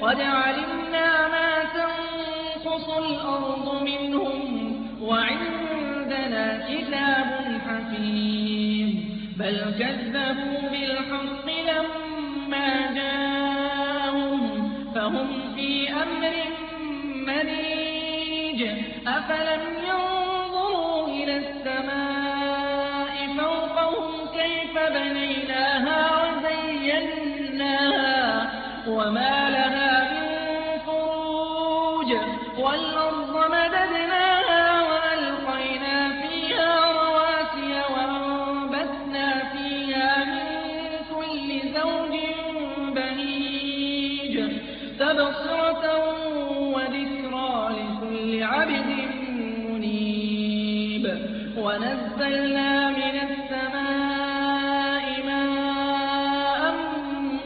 قد علمنا ما تنقص الأرض منهم وعندنا كتاب حفيظ بل كذبوا بالحق لما جاءهم فهم في أمر مريج أفلم ينظروا إلى السماء فوقهم كيف بنيناها وزيناها وما تبصرة وذكرى لكل عبد منيب. ونزلنا من السماء ماء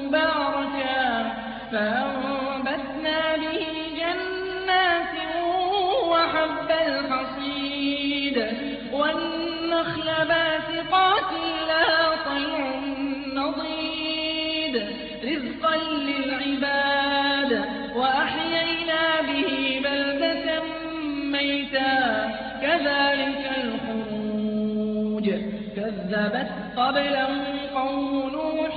مباركا فأنبتنا به جنات وحب الحصيد. والنخل باسقات لها طلع نضيد رزقا للعباد. الخروج كذبت قبلهم قوم نوح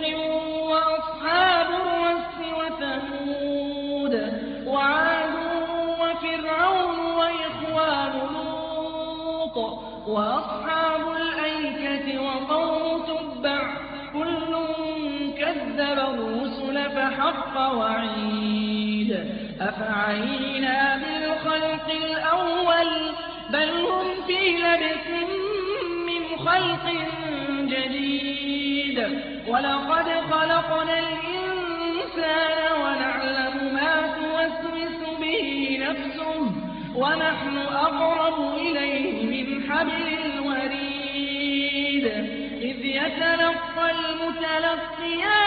وأصحاب الرس وثمود وعاد وفرعون وإخوان لوط وأصحاب الأيكة وقوم تبع كل كذب الرسل فحق وعيد أفعينا بالخلق الأول بل هم في لبس خلق جديد. ولقد خلقنا الإنسان ونعلم ما توسوس به نفسه ونحن أقرب إليه من حبل الوريد. إذ يتلقى المتلقيان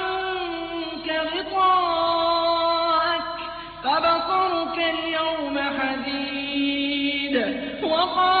غطاءك فبصرك اليوم حديد. وقال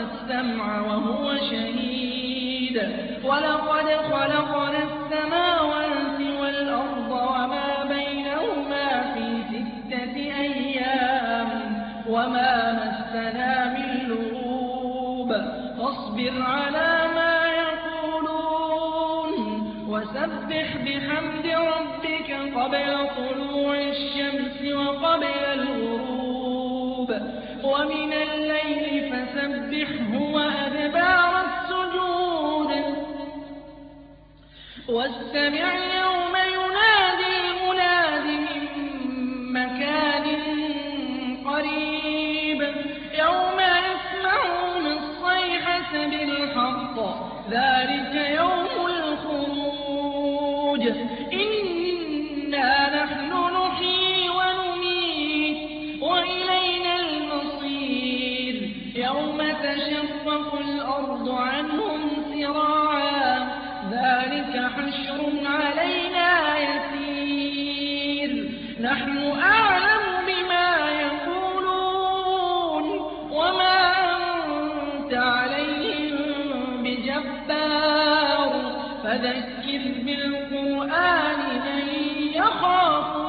السمع وهو شهيد. ولقد خلقنا السماوات والأرض وما بينهما في ستة أيام وما مسنا من لغوب. فاصبر على ما يقولون وسبح بحمد ربك قبل طلوع الشمس وقبل الغروب. ومن الليل فسبحه وأدبار السجود. واستمع يوم تشقق الأرض عنهم سراعا ذلك حشر علينا يسير. نحن أعلم بما يقولون وما أنت عليهم بجبار. فذكر بالقرآن من يخاف